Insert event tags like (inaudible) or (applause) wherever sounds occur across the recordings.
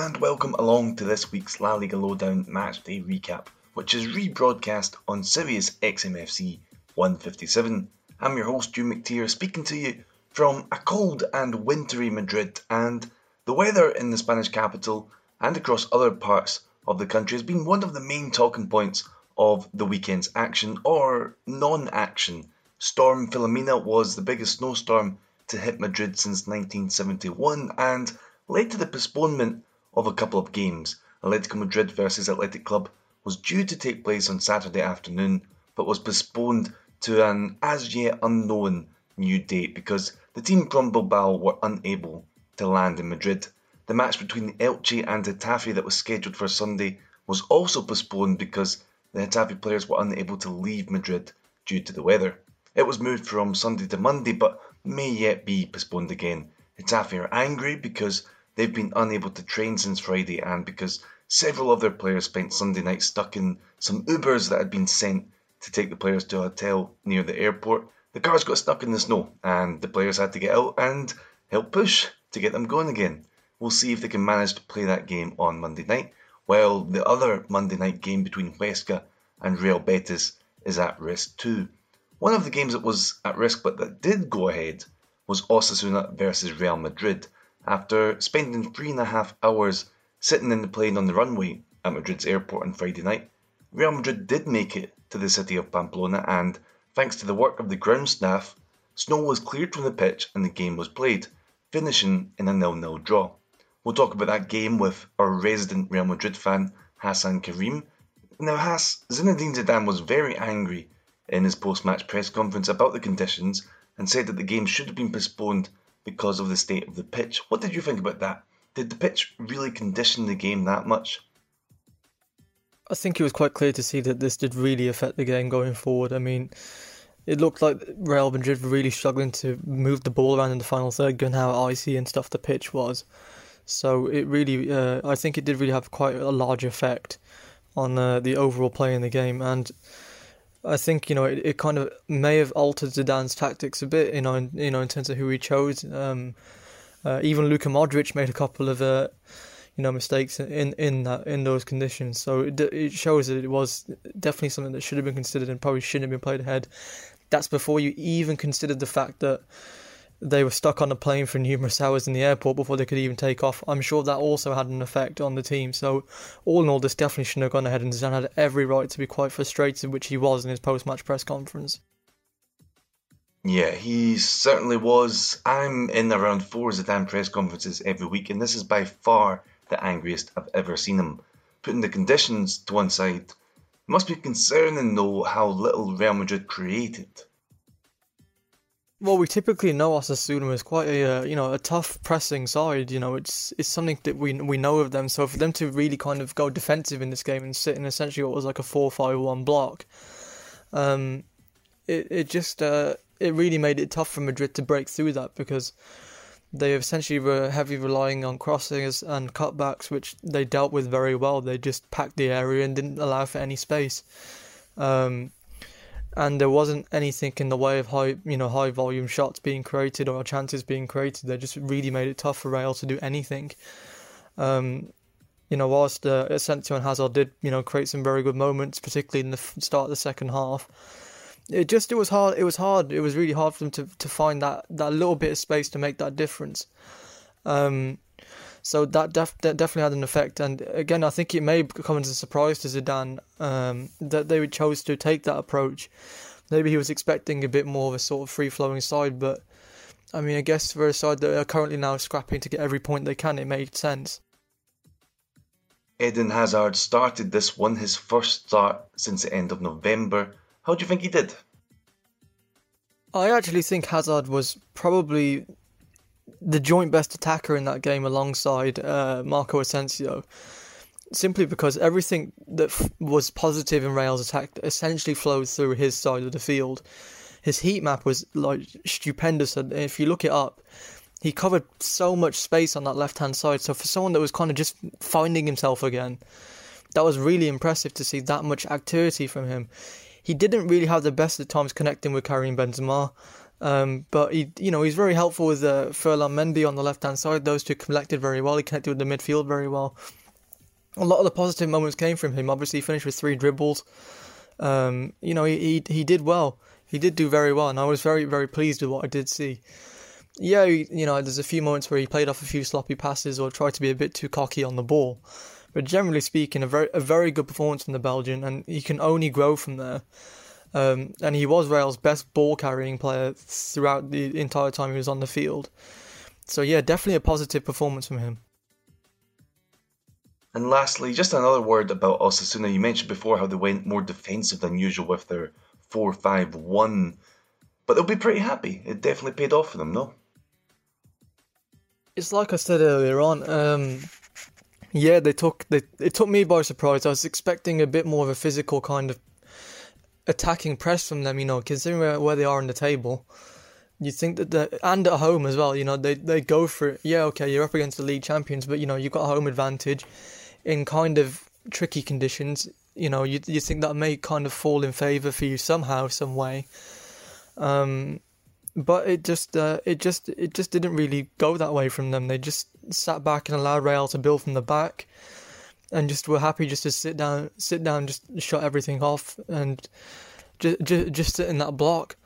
And welcome along to this week's La Liga Lowdown Match Day Recap, which is rebroadcast on Sirius XMFC 157. I'm your host, Euan McTear, speaking to you from a cold and wintry Madrid, and the weather in the Spanish capital and across other parts of the country has been one of the main talking points of the weekend's action or non action. Storm Filomena was the biggest snowstorm to hit Madrid since 1971 and led to the postponement of a couple of games. Atletico Madrid versus Athletic Club was due to take place on Saturday afternoon, but was postponed to an as yet unknown new date because the team from Bilbao were unable to land in Madrid. The match between Elche and Getafe that was scheduled for Sunday was also postponed because the Getafe players were unable to leave Madrid due to the weather. It was moved from Sunday to Monday but may yet be postponed again. Getafe are angry because they've been unable to train since Friday and because several of their players spent Sunday night stuck in some Ubers that had been sent to take the players to a hotel near the airport. The cars got stuck in the snow and the players had to get out and help push to get them going again. We'll see if they can manage to play that game on Monday night, while the other Monday night game between Huesca and Real Betis is at risk too. One of the games that was at risk but that did go ahead was Osasuna versus Real Madrid after spending three and a half hours sitting in the plane on the runway at Madrid's airport on Friday night, Real Madrid did make it to the city of Pamplona and, thanks to the work of the ground staff, snow was cleared from the pitch and the game was played, finishing in a nil-nil draw. We'll talk about that game with our resident Real Madrid fan, Hasan Karim. Now, Hass, Zinedine Zidane was very angry in his post-match press conference about the conditions and said that the game should have been postponed because of the state of the pitch. What did you think about that? Did the pitch really condition the game that much? I think it was quite clear to see that this did really affect the game going forward. I mean, it looked like Real Madrid were really struggling to move the ball around in the final third, given how icy and stuff the pitch was. So it really, uh, I think it did really have quite a large effect on uh, the overall play in the game. And I think you know it, it kind of may have altered Zidane's tactics a bit, you know, in, you know, in terms of who he chose. Um, uh, even Luka Modric made a couple of uh, you know mistakes in in that in those conditions. So it it shows that it was definitely something that should have been considered and probably shouldn't have been played ahead. That's before you even considered the fact that they were stuck on a plane for numerous hours in the airport before they could even take off. I'm sure that also had an effect on the team. So, all in all, this definitely shouldn't have gone ahead, and Zidane had every right to be quite frustrated, which he was in his post match press conference. Yeah, he certainly was. I'm in around four Zidane press conferences every week, and this is by far the angriest I've ever seen him. Putting the conditions to one side, it must be concerning though how little Real Madrid created. Well, we typically know Osasuna as quite a uh, you know a tough pressing side. You know, it's it's something that we we know of them. So for them to really kind of go defensive in this game and sit in essentially what was like a four-five-one block, um, it it just uh, it really made it tough for Madrid to break through that because they essentially were heavy relying on crossings and cutbacks, which they dealt with very well. They just packed the area and didn't allow for any space. Um, and there wasn't anything in the way of high, you know, high volume shots being created or chances being created. They just really made it tough for Real to do anything. Um, you know, whilst uh, Asensio and Hazard did, you know, create some very good moments, particularly in the start of the second half, it just it was hard. It was hard. It was really hard for them to to find that that little bit of space to make that difference. Um, so that, def- that definitely had an effect. And again, I think it may come as a surprise to Zidane um, that they chose to take that approach. Maybe he was expecting a bit more of a sort of free flowing side, but I mean, I guess for a side that are currently now scrapping to get every point they can, it made sense. Eden Hazard started this one, his first start since the end of November. How do you think he did? I actually think Hazard was probably the joint best attacker in that game alongside uh, Marco Asensio. Simply because everything that f- was positive in Real's attack essentially flowed through his side of the field. His heat map was like stupendous, and if you look it up, he covered so much space on that left hand side. So for someone that was kind of just finding himself again, that was really impressive to see that much activity from him. He didn't really have the best of times connecting with Karim Benzema. Um, but he, you know, he's very helpful with uh, Ferland Mendy on the left hand side. Those two connected very well. He connected with the midfield very well. A lot of the positive moments came from him. Obviously, he finished with three dribbles. Um, you know, he, he he did well. He did do very well, and I was very very pleased with what I did see. Yeah, you know, there's a few moments where he played off a few sloppy passes or tried to be a bit too cocky on the ball, but generally speaking, a very a very good performance from the Belgian, and he can only grow from there. Um, and he was Real's best ball carrying player throughout the entire time he was on the field. So yeah, definitely a positive performance from him. And lastly, just another word about Osasuna. You mentioned before how they went more defensive than usual with their 4 5 1. But they'll be pretty happy. It definitely paid off for them, no? It's like I said earlier on. Um, yeah, they took they, it took me by surprise. I was expecting a bit more of a physical kind of attacking press from them, you know, considering where, where they are in the table. You think that the and at home as well, you know, they they go for it. Yeah, okay, you're up against the league champions, but you know you've got a home advantage in kind of tricky conditions. You know, you you think that may kind of fall in favour for you somehow, some way. Um, but it just uh, it just it just didn't really go that way from them. They just sat back and allowed Real to build from the back and just were happy just to sit down, sit down, just shut everything off, and just just, just sit in that block.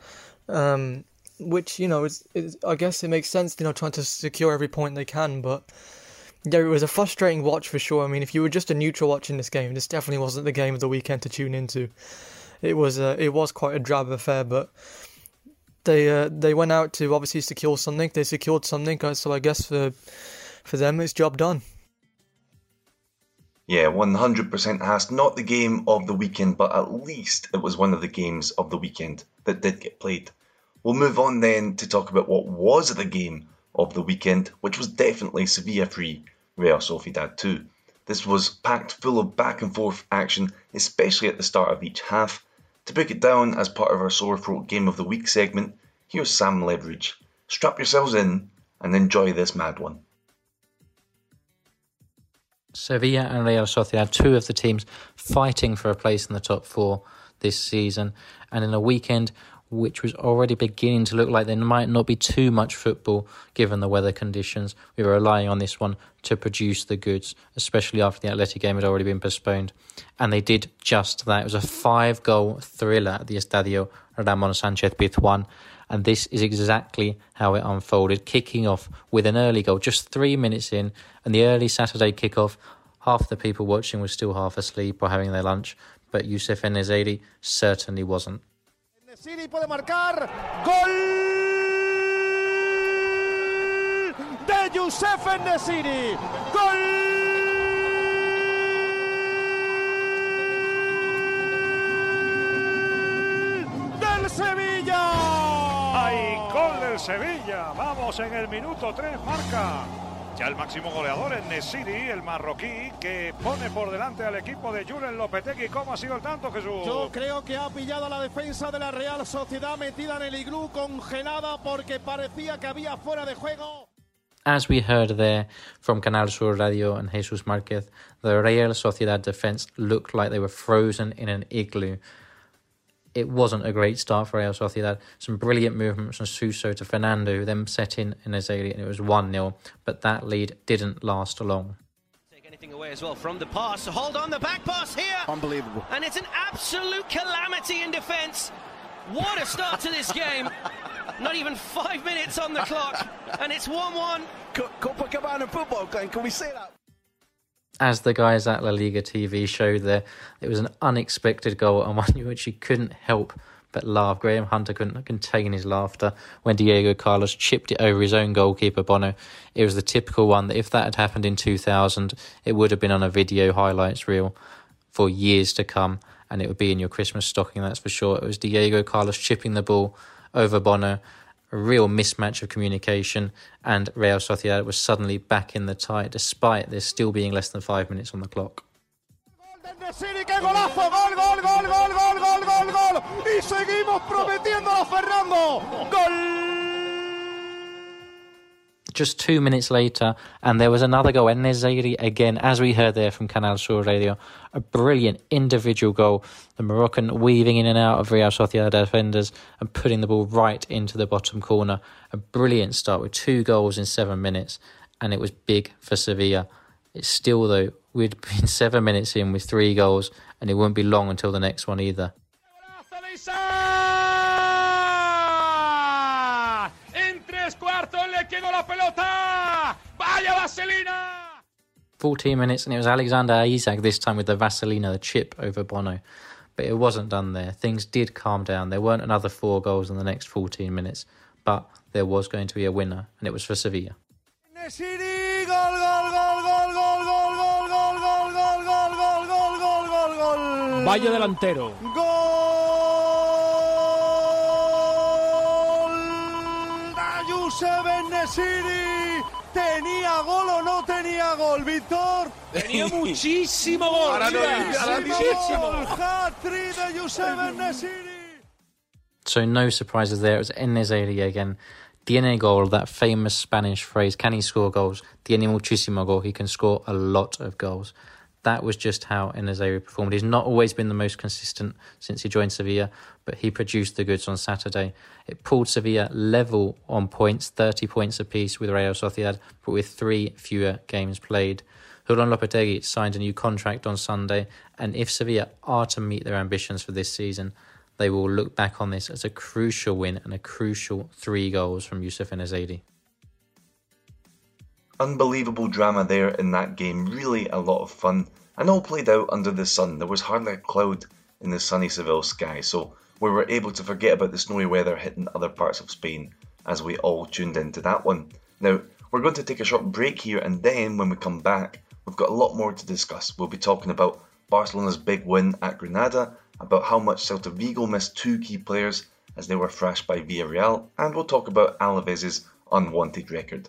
Um, which you know, is, is I guess it makes sense, you know, trying to secure every point they can, but. Yeah, it was a frustrating watch for sure. I mean, if you were just a neutral watching this game, this definitely wasn't the game of the weekend to tune into. It was, uh, it was quite a drab affair, but they, uh, they went out to obviously secure something. They secured something, so I guess for, for them, it's job done. Yeah, 100% has not the game of the weekend, but at least it was one of the games of the weekend that did get played. We'll move on then to talk about what was the game of the weekend, which was definitely Sevilla 3, Real Sociedad 2. This was packed full of back and forth action, especially at the start of each half. To break it down as part of our Sore Throat Game of the Week segment, here's Sam Leveridge. Strap yourselves in and enjoy this mad one. Sevilla and Real Sociedad, two of the teams fighting for a place in the top four this season, and in a weekend which was already beginning to look like there might not be too much football given the weather conditions. We were relying on this one to produce the goods, especially after the Athletic game had already been postponed. And they did just that. It was a five goal thriller at the Estadio Ramon Sanchez Pizjuan. And this is exactly how it unfolded, kicking off with an early goal, just three minutes in, and the early Saturday kickoff. Half the people watching were still half asleep or having their lunch, but Youssef En-Nesyri certainly wasn't. En-Nesyri puede marcar. ¡Gol! De Youssef En-Nesyri. ¡Gol! del Sevilla. ¡Hay gol del Sevilla! Vamos en el minuto 3, marca. Ya el máximo goleador es Nesiri, el marroquí, que pone por delante al equipo de Julen Lopetegui. ¿Cómo ha sido el tanto, Jesús? Yo creo que ha pillado a la defensa de la Real Sociedad metida en el iglú, congelada porque parecía que había fuera de juego. As we heard there from Canal Sur Radio and Jesus Marquez, the Real Sociedad defense looked like they were frozen in an igloo. It wasn't a great start for Real Sociedad. Some brilliant movements from Suso to Fernando, who then set in En-Nesyri, and it was 1 0, but that lead didn't last long. Take anything away as well from the pass. Hold on, the back pass here. Unbelievable. And it's an absolute calamity in defence. What a start to this game. Not even five minutes on the clock. And it's 1 1. Copacabana football game, can we say that? As the guys at La Liga TV showed there, it was an unexpected goal and (laughs) one which you couldn't help but laugh. Graham Hunter couldn't contain his laughter when Diego Carlos chipped it over his own goalkeeper Bono. It was the typical one that if that had happened in 2000, it would have been on a video highlights reel for years to come and it would be in your Christmas stocking, that's for sure. It was Diego Carlos chipping the ball over Bono. A real mismatch of communication, and Real Sociedad was suddenly back in the tie despite there still being less than five minutes on the clock. Just two minutes later, and there was another goal. En-Nesyri again, as we heard there from Canal Sur Radio, a brilliant individual goal. The Moroccan weaving in and out of Real Sociedad defenders and putting the ball right into the bottom corner. A brilliant start with two goals in seven minutes, and it was big for Sevilla. It's still, though, we'd (laughs) been seven minutes in with three goals, and it won't be long until the next one either. 14 minutes, and it was Alexander Isak this time with the Vaselina, the chip over Bono. But it wasn't done there. Things did calm down. There weren't another four goals in the next 14 minutes, but there was going to be a winner, and it was for Sevilla. Valle delantero. Gol de ¿Tenía gol o no tenía gol, Víctor? Tenía muchísimo gol. Ahora no, muchísimo. Gol, hat-trick de Youssef So no surprises there. It was En-Nesyri again. Tiene gol, that famous Spanish phrase. Can he score goals? Tiene muchísimo gol. He can score a lot of goals. That was just how En-Nesyri performed. He's not always been the most consistent since he joined Sevilla, but he produced the goods on Saturday. It pulled Sevilla level on points, 30 points apiece with Real Sociedad, but with three fewer games played. Julen Lopetegui signed a new contract on Sunday, and if Sevilla are to meet their ambitions for this season, they will look back on this as a crucial win and a crucial three goals from Youssef En-Nesyri. Unbelievable drama there in that game, really a lot of fun, and all played out under the sun. There was hardly a cloud in the sunny Seville sky, so we were able to forget about the snowy weather hitting other parts of Spain as we all tuned into that one. Now, we're going to take a short break here, and then when we come back, we've got a lot more to discuss. We'll be talking about Barcelona's big win at Granada, about how much Celta Vigo missed two key players as they were thrashed by Villarreal, and we'll talk about Alaves' unwanted record.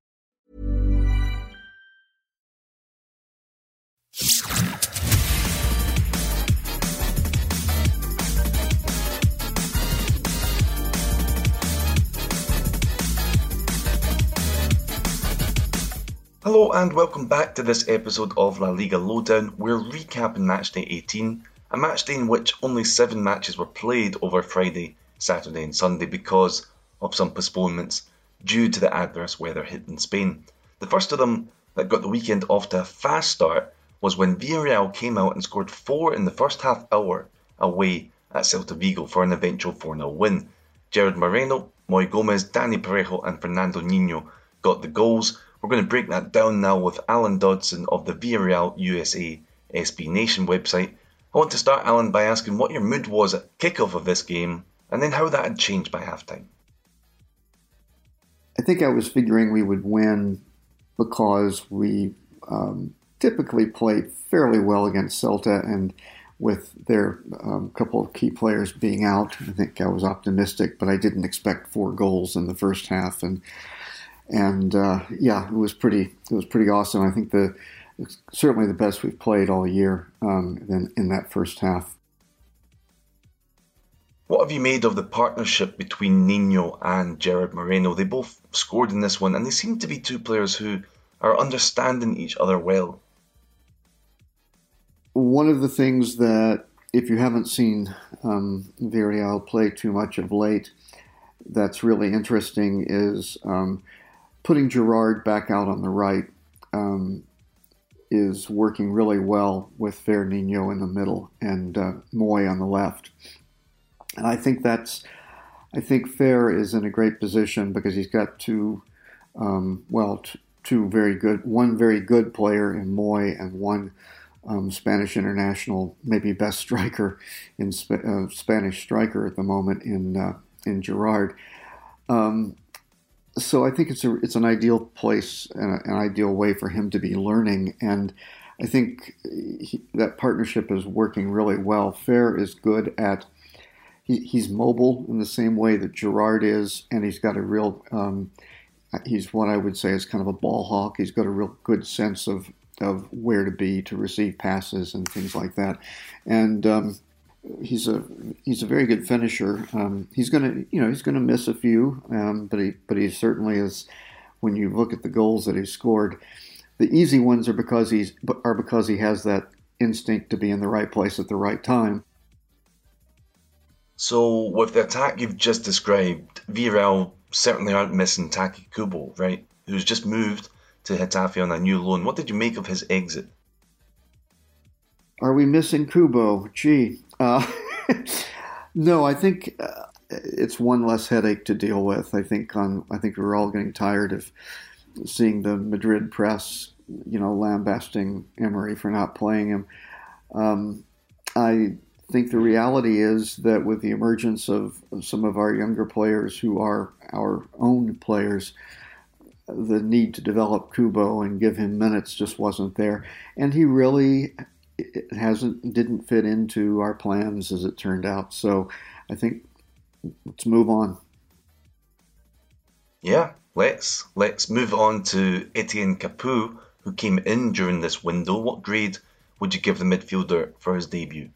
Hello and welcome back to this episode of La Liga Lowdown. We're recapping matchday 18, a matchday in which only seven matches were played over Friday, Saturday, and Sunday because of some postponements due to the adverse weather hit in Spain. The first of them that got the weekend off to a fast start was when Villarreal came out and scored four in the first half hour away at Celta Vigo for an eventual 4 0 win. Gerard Moreno, Moi Gomez, Dani Parejo, and Fernando Nino got the goals. We're going to break that down now with Allen Dodson of the Villarreal USA SB Nation website. I want to start, Allen, by asking what your mood was at kickoff of this game and then how that had changed by halftime. I think I was figuring we would win because we um, typically play fairly well against Celta, and with their um, couple of key players being out, I think I was optimistic, but I didn't expect four goals in the first half, and and uh, yeah, it was pretty it was pretty awesome. I think the certainly the best we've played all year um, in, in that first half. What have you made of the partnership between Nino and Gerard Moreno? They both scored in this one, and they seem to be two players who are understanding each other well. One of the things that, if you haven't seen um, play too much of late, that's really interesting is um, putting Gerard back out on the right um, is working really well with Fer Nino in the middle and uh, Moi on the left. And I think that's, I think Fer is in a great position because he's got two, um, well, t- two very good, one very good player in Moi and one um, Spanish international, maybe best (laughs) striker in Sp- uh, Spanish striker at the moment in uh, in Gerard. Um, so I think it's a it's an ideal place and a, an ideal way for him to be learning, and I think he, that partnership is working really well. Fer is good at he, he's mobile in the same way that Gerard is, and he's got a real um, he's what I would say is kind of a ball hawk. He's got a real good sense of of where to be to receive passes and things like that, and um, he's a he's a very good finisher. Um, he's gonna you know he's gonna miss a few, um, but he but he certainly is. When you look at the goals that he scored, the easy ones are because he's are because he has that instinct to be in the right place at the right time. So, with the attack you've just described, Villarreal certainly aren't missing Take Kubo, right? Who's just moved to Getafe on a new loan. What did you make of his exit? Are we missing Kubo? Gee. Uh, (laughs) no, I think uh, it's one less headache to deal with. I think on I think we're all getting tired of seeing the Madrid press, you know, lambasting Emery for not playing him. Um, I think the reality is that with the emergence of some of our younger players who are our own players, the need to develop Kubo and give him minutes just wasn't there. And he really hasn't didn't fit into our plans as it turned out. So I think let's move on. Yeah, let's let's move on to Etienne Capoue, who came in during this window. What grade would you give the midfielder for his debut?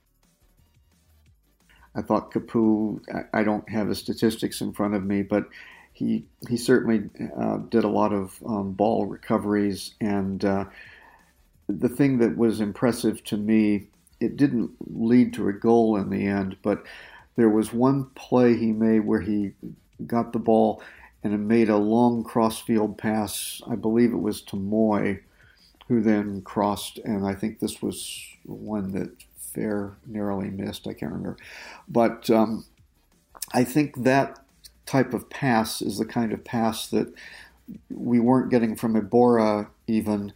I thought Capoue, I don't have the statistics in front of me, but he he certainly uh, did a lot of um, ball recoveries. And uh, the thing that was impressive to me, it didn't lead to a goal in the end, but there was one play he made where he got the ball and made a long crossfield pass. I believe it was to Moi, who then crossed, and I think this was one that Fer narrowly missed. I can't remember, but um, I think that type of pass is the kind of pass that we weren't getting from Iborra even,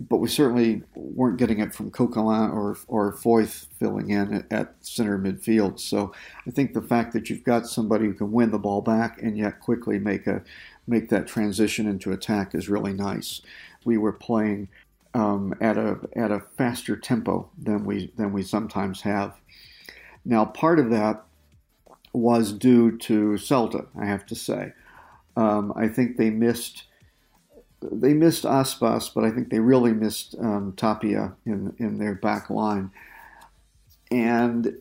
but we certainly weren't getting it from Coquelin or or Foyth filling in at, at, center midfield. So I think the fact that you've got somebody who can win the ball back and yet quickly make a make that transition into attack is really nice. We were playing um, at a at a faster tempo than we than we sometimes have. Now, part of that was due to Celta, I have to say. Um, I think they missed they missed Aspas, but I think they really missed um, Tapia in in their back line. And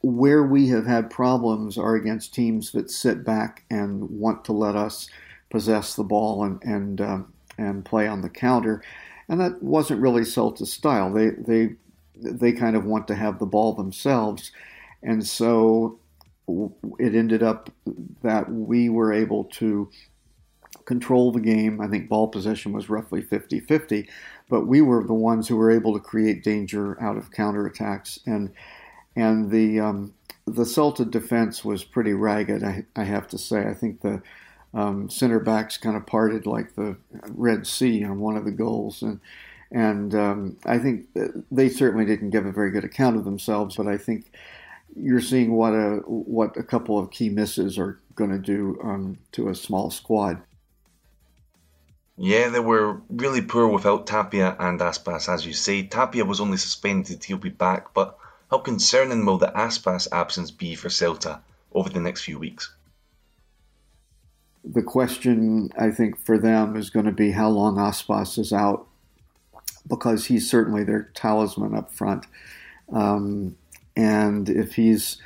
where we have had problems are against teams that sit back and want to let us possess the ball and and um, and play on the counter, and that wasn't really Celta's style. They they they kind of want to have the ball themselves, and so it ended up that we were able to control the game. I think ball possession was roughly 50 50, but we were the ones who were able to create danger out of counterattacks. And and the um, the Celta defense was pretty ragged, I, I have to say. I think the um, center backs kind of parted like the Red Sea on one of the goals. And and um, I think they certainly didn't give a very good account of themselves, but I think you're seeing what a what a couple of key misses are going to do um, to a small squad. Yeah, they were really poor without Tapia and Aspas, as you say. Tapia was only suspended; he'll be back. But how concerning will the Aspas absence be for Celta over the next few weeks? The question, I think, for them is going to be how long Aspas is out, because he's certainly their talisman up front. Um, and if he's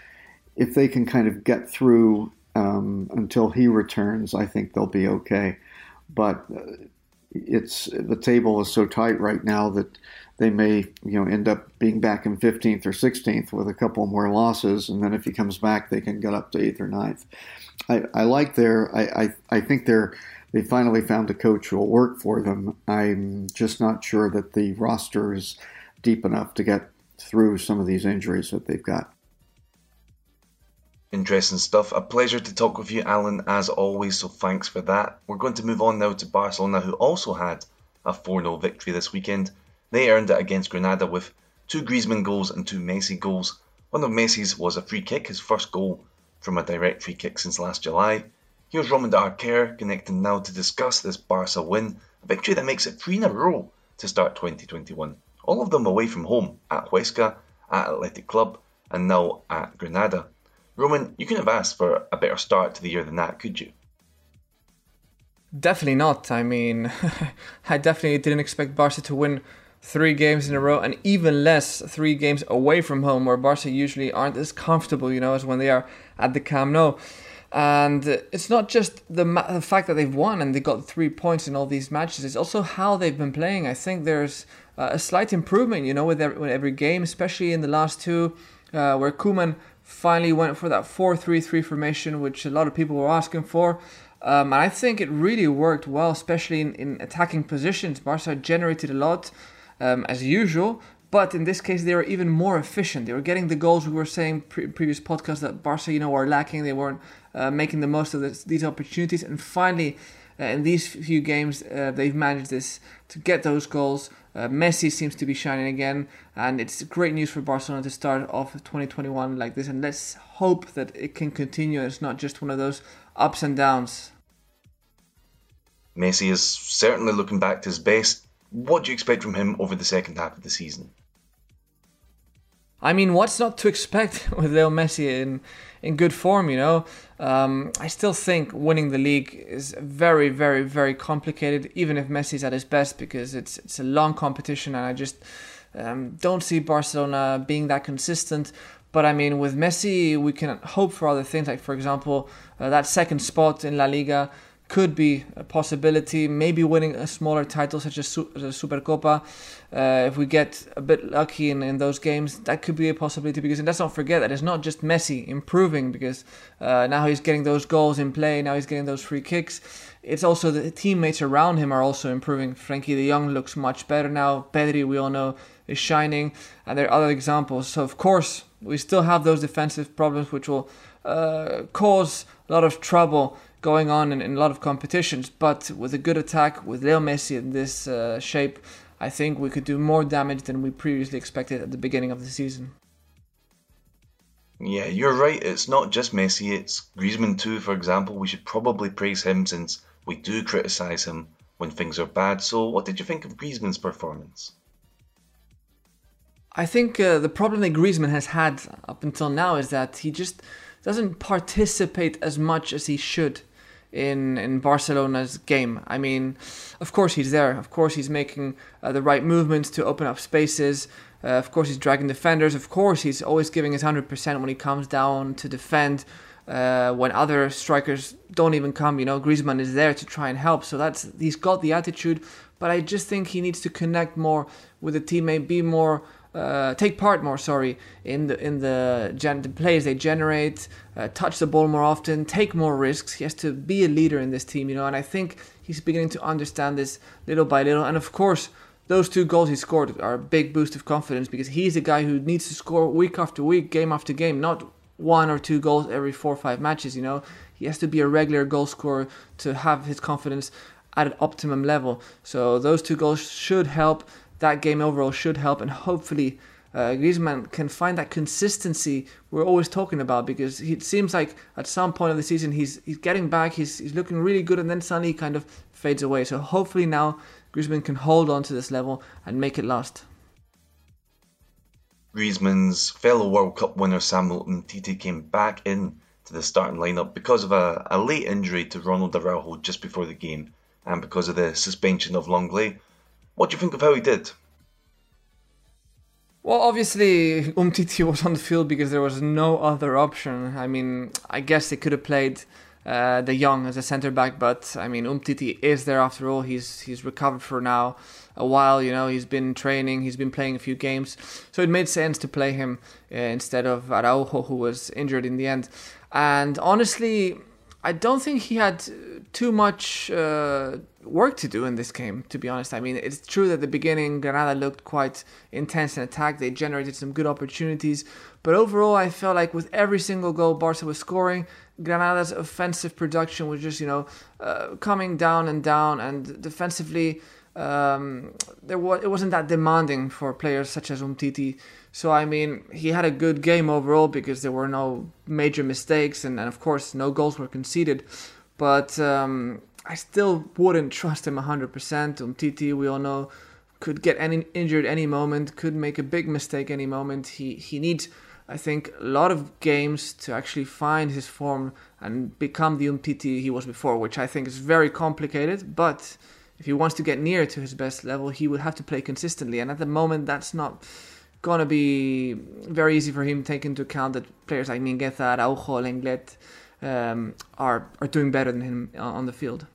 if they can kind of get through um, until he returns, I think they'll be okay. But uh, it's the table is so tight right now that they may you know end up being back in 15th or 16th with a couple more losses, and then if he comes back, they can get up to eighth or ninth. I, I like their I, I, I think they're they finally found a coach who will work for them. I'm just not sure that the roster is deep enough to get through some of these injuries that they've got. Interesting stuff. A pleasure to talk with you, Allen, as always, so thanks for that. We're going to move on now to Barcelona, who also had a 4 0 victory this weekend. They earned it against Granada with two Griezmann goals and two Messi goals. One of Messi's was a free kick, his first goal from a direct free kick since last July. Here's Roman de Arquer connecting now to discuss this Barca win, a victory that makes it three in a row to start 2021 all of them away from home at Huesca, at Athletic Club, and now at Granada. Roman, you couldn't have asked for a better start to the year than that, could you? Definitely not. I mean, (laughs) I definitely didn't expect Barca to win three games in a row, and even less three games away from home, where Barca usually aren't as comfortable, you know, as when they are at the Camp Nou. And it's not just the, ma- the fact that they've won and they got three points in all these matches, it's also how they've been playing. I think there's uh, a slight improvement, you know, with every, with every game, especially in the last two, uh, where Koeman finally went for that 4-3-3 formation, which a lot of people were asking for. Um, and I think it really worked well, especially in, in attacking positions. Barca generated a lot, um, as usual, but in this case, they were even more efficient. They were getting the goals we were saying pre- previous podcast that Barca, you know, were lacking. They weren't uh, making the most of this, these opportunities. And finally, uh, in these few games, uh, they've managed this to get those goals. Uh, Messi seems to be shining again, and it's great news for Barcelona to start off 2021 like this. And let's hope that it can continue. It's not just one of those ups and downs. Messi is certainly looking back to his best. What do you expect from him over the second half of the season? I mean, what's not to expect (laughs) with Leo Messi in in good form? You know, um, I still think winning the league is very, very, very complicated, even if Messi's at his best, because it's it's a long competition, and I just um, don't see Barcelona being that consistent. But I mean, with Messi, we can hope for other things, like for example, uh, that second spot in La Liga could be a possibility. Maybe winning a smaller title such as, Su- as Supercopa. Uh, if we get a bit lucky in, in those games, that could be a possibility. Because let's not forget that it's not just Messi improving because uh, now he's getting those goals in play. Now he's getting those free kicks. It's also the teammates around him are also improving. Frenkie De Jong looks much better now. Pedri, we all know, is shining, and there are other examples. So of course we still have those defensive problems which will uh, cause a lot of trouble going on in, in, a lot of competitions. But with a good attack, with Leo Messi in this uh, shape, I think we could do more damage than we previously expected at the beginning of the season. Yeah, you're right. It's not just Messi, it's Griezmann too, for example. We should probably praise him since we do criticise him when things are bad. So, what did you think of Griezmann's performance? I think uh, the problem that Griezmann has had up until now is that he just doesn't participate as much as he should in in Barcelona's game. I mean, of course he's there. Of course he's making uh, the right movements to open up spaces. Uh, of course he's dragging defenders. Of course he's always giving his hundred percent when he comes down to defend. uh, when other strikers don't even come. You know, Griezmann is there to try and help. So that's he's got the attitude, but I just think he needs to connect more with the teammate, be more. Uh, take part more, sorry, in the in the, gen- the plays they generate, uh, touch the ball more often, take more risks. He has to be a leader in this team, you know. And I think he's beginning to understand this little by little. And of course, those two goals he scored are a big boost of confidence because he's a guy who needs to score week after week, game after game, not one or two goals every four or five matches. You know, he has to be a regular goal scorer to have his confidence at an optimum level. So those two goals should help. That game overall should help, and hopefully. Uh, Griezmann can find that consistency we're always talking about because it seems like at some point of the season he's he's getting back, he's he's looking really good, and then suddenly he kind of fades away. So hopefully now Griezmann can hold on to this level and make it last. Griezmann's fellow World Cup winner Samuel Umtiti came back in to the starting lineup because of a, a late injury to Ronald Araujo just before the game and because of the suspension of Lenglet. What do you think of how he did? Well, obviously, Umtiti was on the field because there was no other option. I mean, I guess they could have played uh, Jong as a centre back, but I mean, Umtiti is there after all. He's he's recovered for now a while. You know, he's been training, he's been playing a few games, so it made sense to play him uh, instead of Araujo, who was injured in the end. And honestly, I don't think he had too much uh, work to do in this game, to be honest. I mean, it's true that the beginning Granada looked quite intense in attack. They generated some good opportunities. But overall, I felt like with every single goal Barca was scoring, Granada's offensive production was just, you know, uh, coming down and down. And defensively, um, there was, it wasn't that demanding for players such as Umtiti. So, I mean, he had a good game overall because there were no major mistakes. And, and of course, no goals were conceded. But um, I still wouldn't trust him 100%. Umtiti, we all know, could get any injured any moment, could make a big mistake any moment. He he needs, I think, a lot of games to actually find his form and become the Umtiti he was before, which I think is very complicated. But if he wants to get near to his best level, he would have to play consistently. And at the moment, that's not going to be very easy for him, taking into account that players like Mingueza, Araujo, Lenglet um, are, are doing better than him uh, on the field.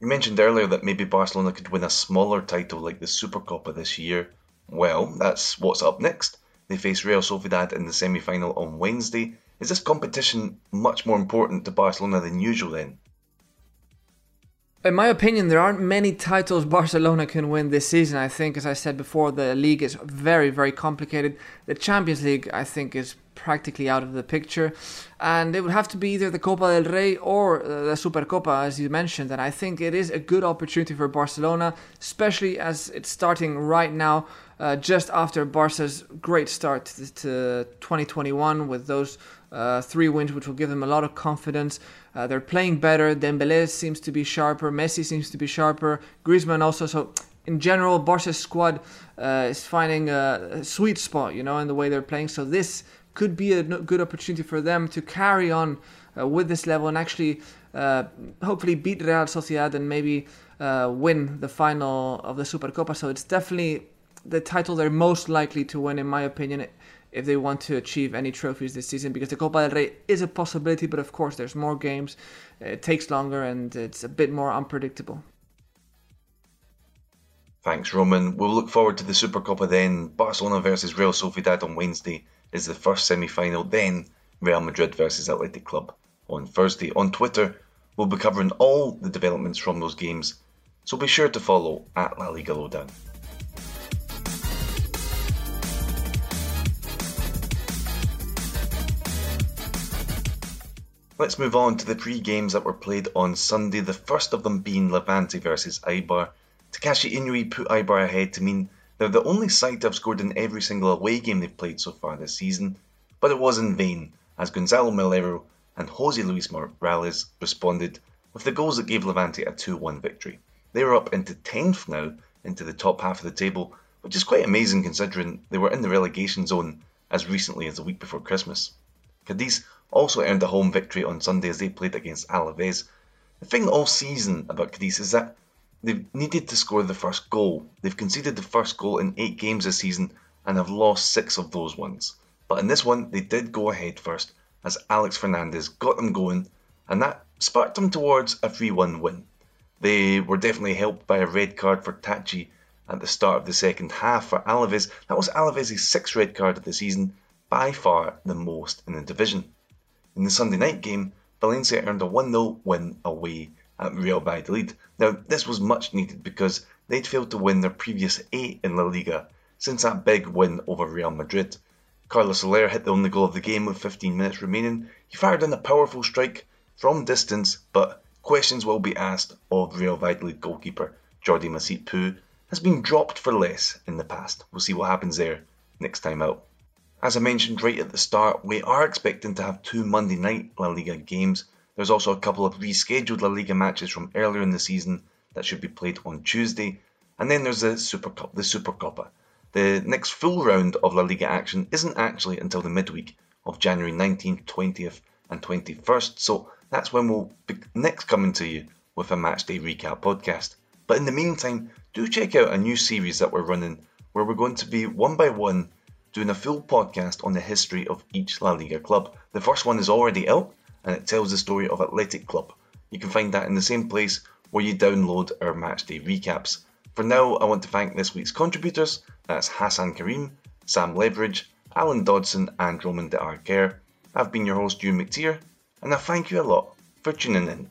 You mentioned earlier that maybe Barcelona could win a smaller title like the Supercopa this year. Well, that's what's up next. They face Real Sociedad in the semi final on Wednesday. Is this competition much more important to Barcelona than usual then? In my opinion, there aren't many titles Barcelona can win this season. I think, as I said before, the league is very, very complicated. The Champions League, I think, is practically out of the picture. And it would have to be either the Copa del Rey or uh, the Supercopa, as you mentioned. And I think it is a good opportunity for Barcelona, especially as it's starting right now, uh, just after Barca's great start to 2021 with those uh, three wins, which will give them a lot of confidence. Uh, they're playing better. Dembele seems to be sharper. Messi seems to be sharper. Griezmann also. So in general, Barca's squad uh, is finding a, sweet spot, you know, in the way they're playing. So this could be a good opportunity for them to carry on uh, with this level and actually uh, hopefully beat Real Sociedad and maybe uh, win the final of the Supercopa. So it's definitely the title they're most likely to win, in my opinion, if they want to achieve any trophies this season. Because the Copa del Rey is a possibility, but of course there's more games, it takes longer, and it's a bit more unpredictable. Thanks, Roman. We'll look forward to the Supercopa then. Barcelona versus Real Sociedad on Wednesday is the first semi final, then Real Madrid versus Athletic Club on Thursday. On Twitter, we'll be covering all the developments from those games, so be sure to follow at La Liga Lowdown. Let's move on to the pre games that were played on Sunday, the first of them being Levante versus Eibar. Takashi Inui put Eibar ahead to mean they're the only side to have scored in every single away game they've played so far this season, but it was in vain, as Gonzalo Melero and Jose Luis Morales responded with the goals that gave Levante a 2 1 victory. They are up into 10th now, into the top half of the table, which is quite amazing considering they were in the relegation zone as recently as the week before Christmas. Cadiz also earned a home victory on Sunday as they played against Alaves. The thing all season about Cadiz is that They've needed to score the first goal. They've conceded the first goal in eight games this season and have lost six of those ones. But in this one, they did go ahead first as Alex Fernandez got them going, and that sparked them towards a 3 1 win. They were definitely helped by a red card for Tachi at the start of the second half for Alaves. That was Alaves' sixth red card of the season, by far the most in the division. In the Sunday night game, Valencia earned a 1 0 win away at Real Valladolid. Now, this was much needed because they'd failed to win their previous eight in La Liga since that big win over Real Madrid. Carlos Soler hit the only goal of the game with 15 minutes remaining. He fired in a powerful strike from distance, but questions will be asked of Real Valladolid goalkeeper Jordi Masip, who has been dropped for less in the past. We'll see what happens there next time out. As I mentioned right at the start, we are expecting to have two Monday night La Liga games. There's also a couple of rescheduled La Liga matches from earlier in the season that should be played on Tuesday. And then there's the Super Cup, the Supercopa. The next full round of La Liga action isn't actually until the midweek of January 19th, 20th, and 21st, so that's when we'll be next coming to you with a matchday recap podcast. But in the meantime, do check out a new series that we're running where we're going to be one by one doing a full podcast on the history of each La Liga club. The first one is already out and it tells the story of Athletic Club. You can find that in the same place where you download our matchday recaps. For now, I want to thank this week's contributors that's Hasan Karim, Sam Leveridge, Allen Dodson, and Roman de Arquer. I've been your host, Euan McTear, and I thank you a lot for tuning in.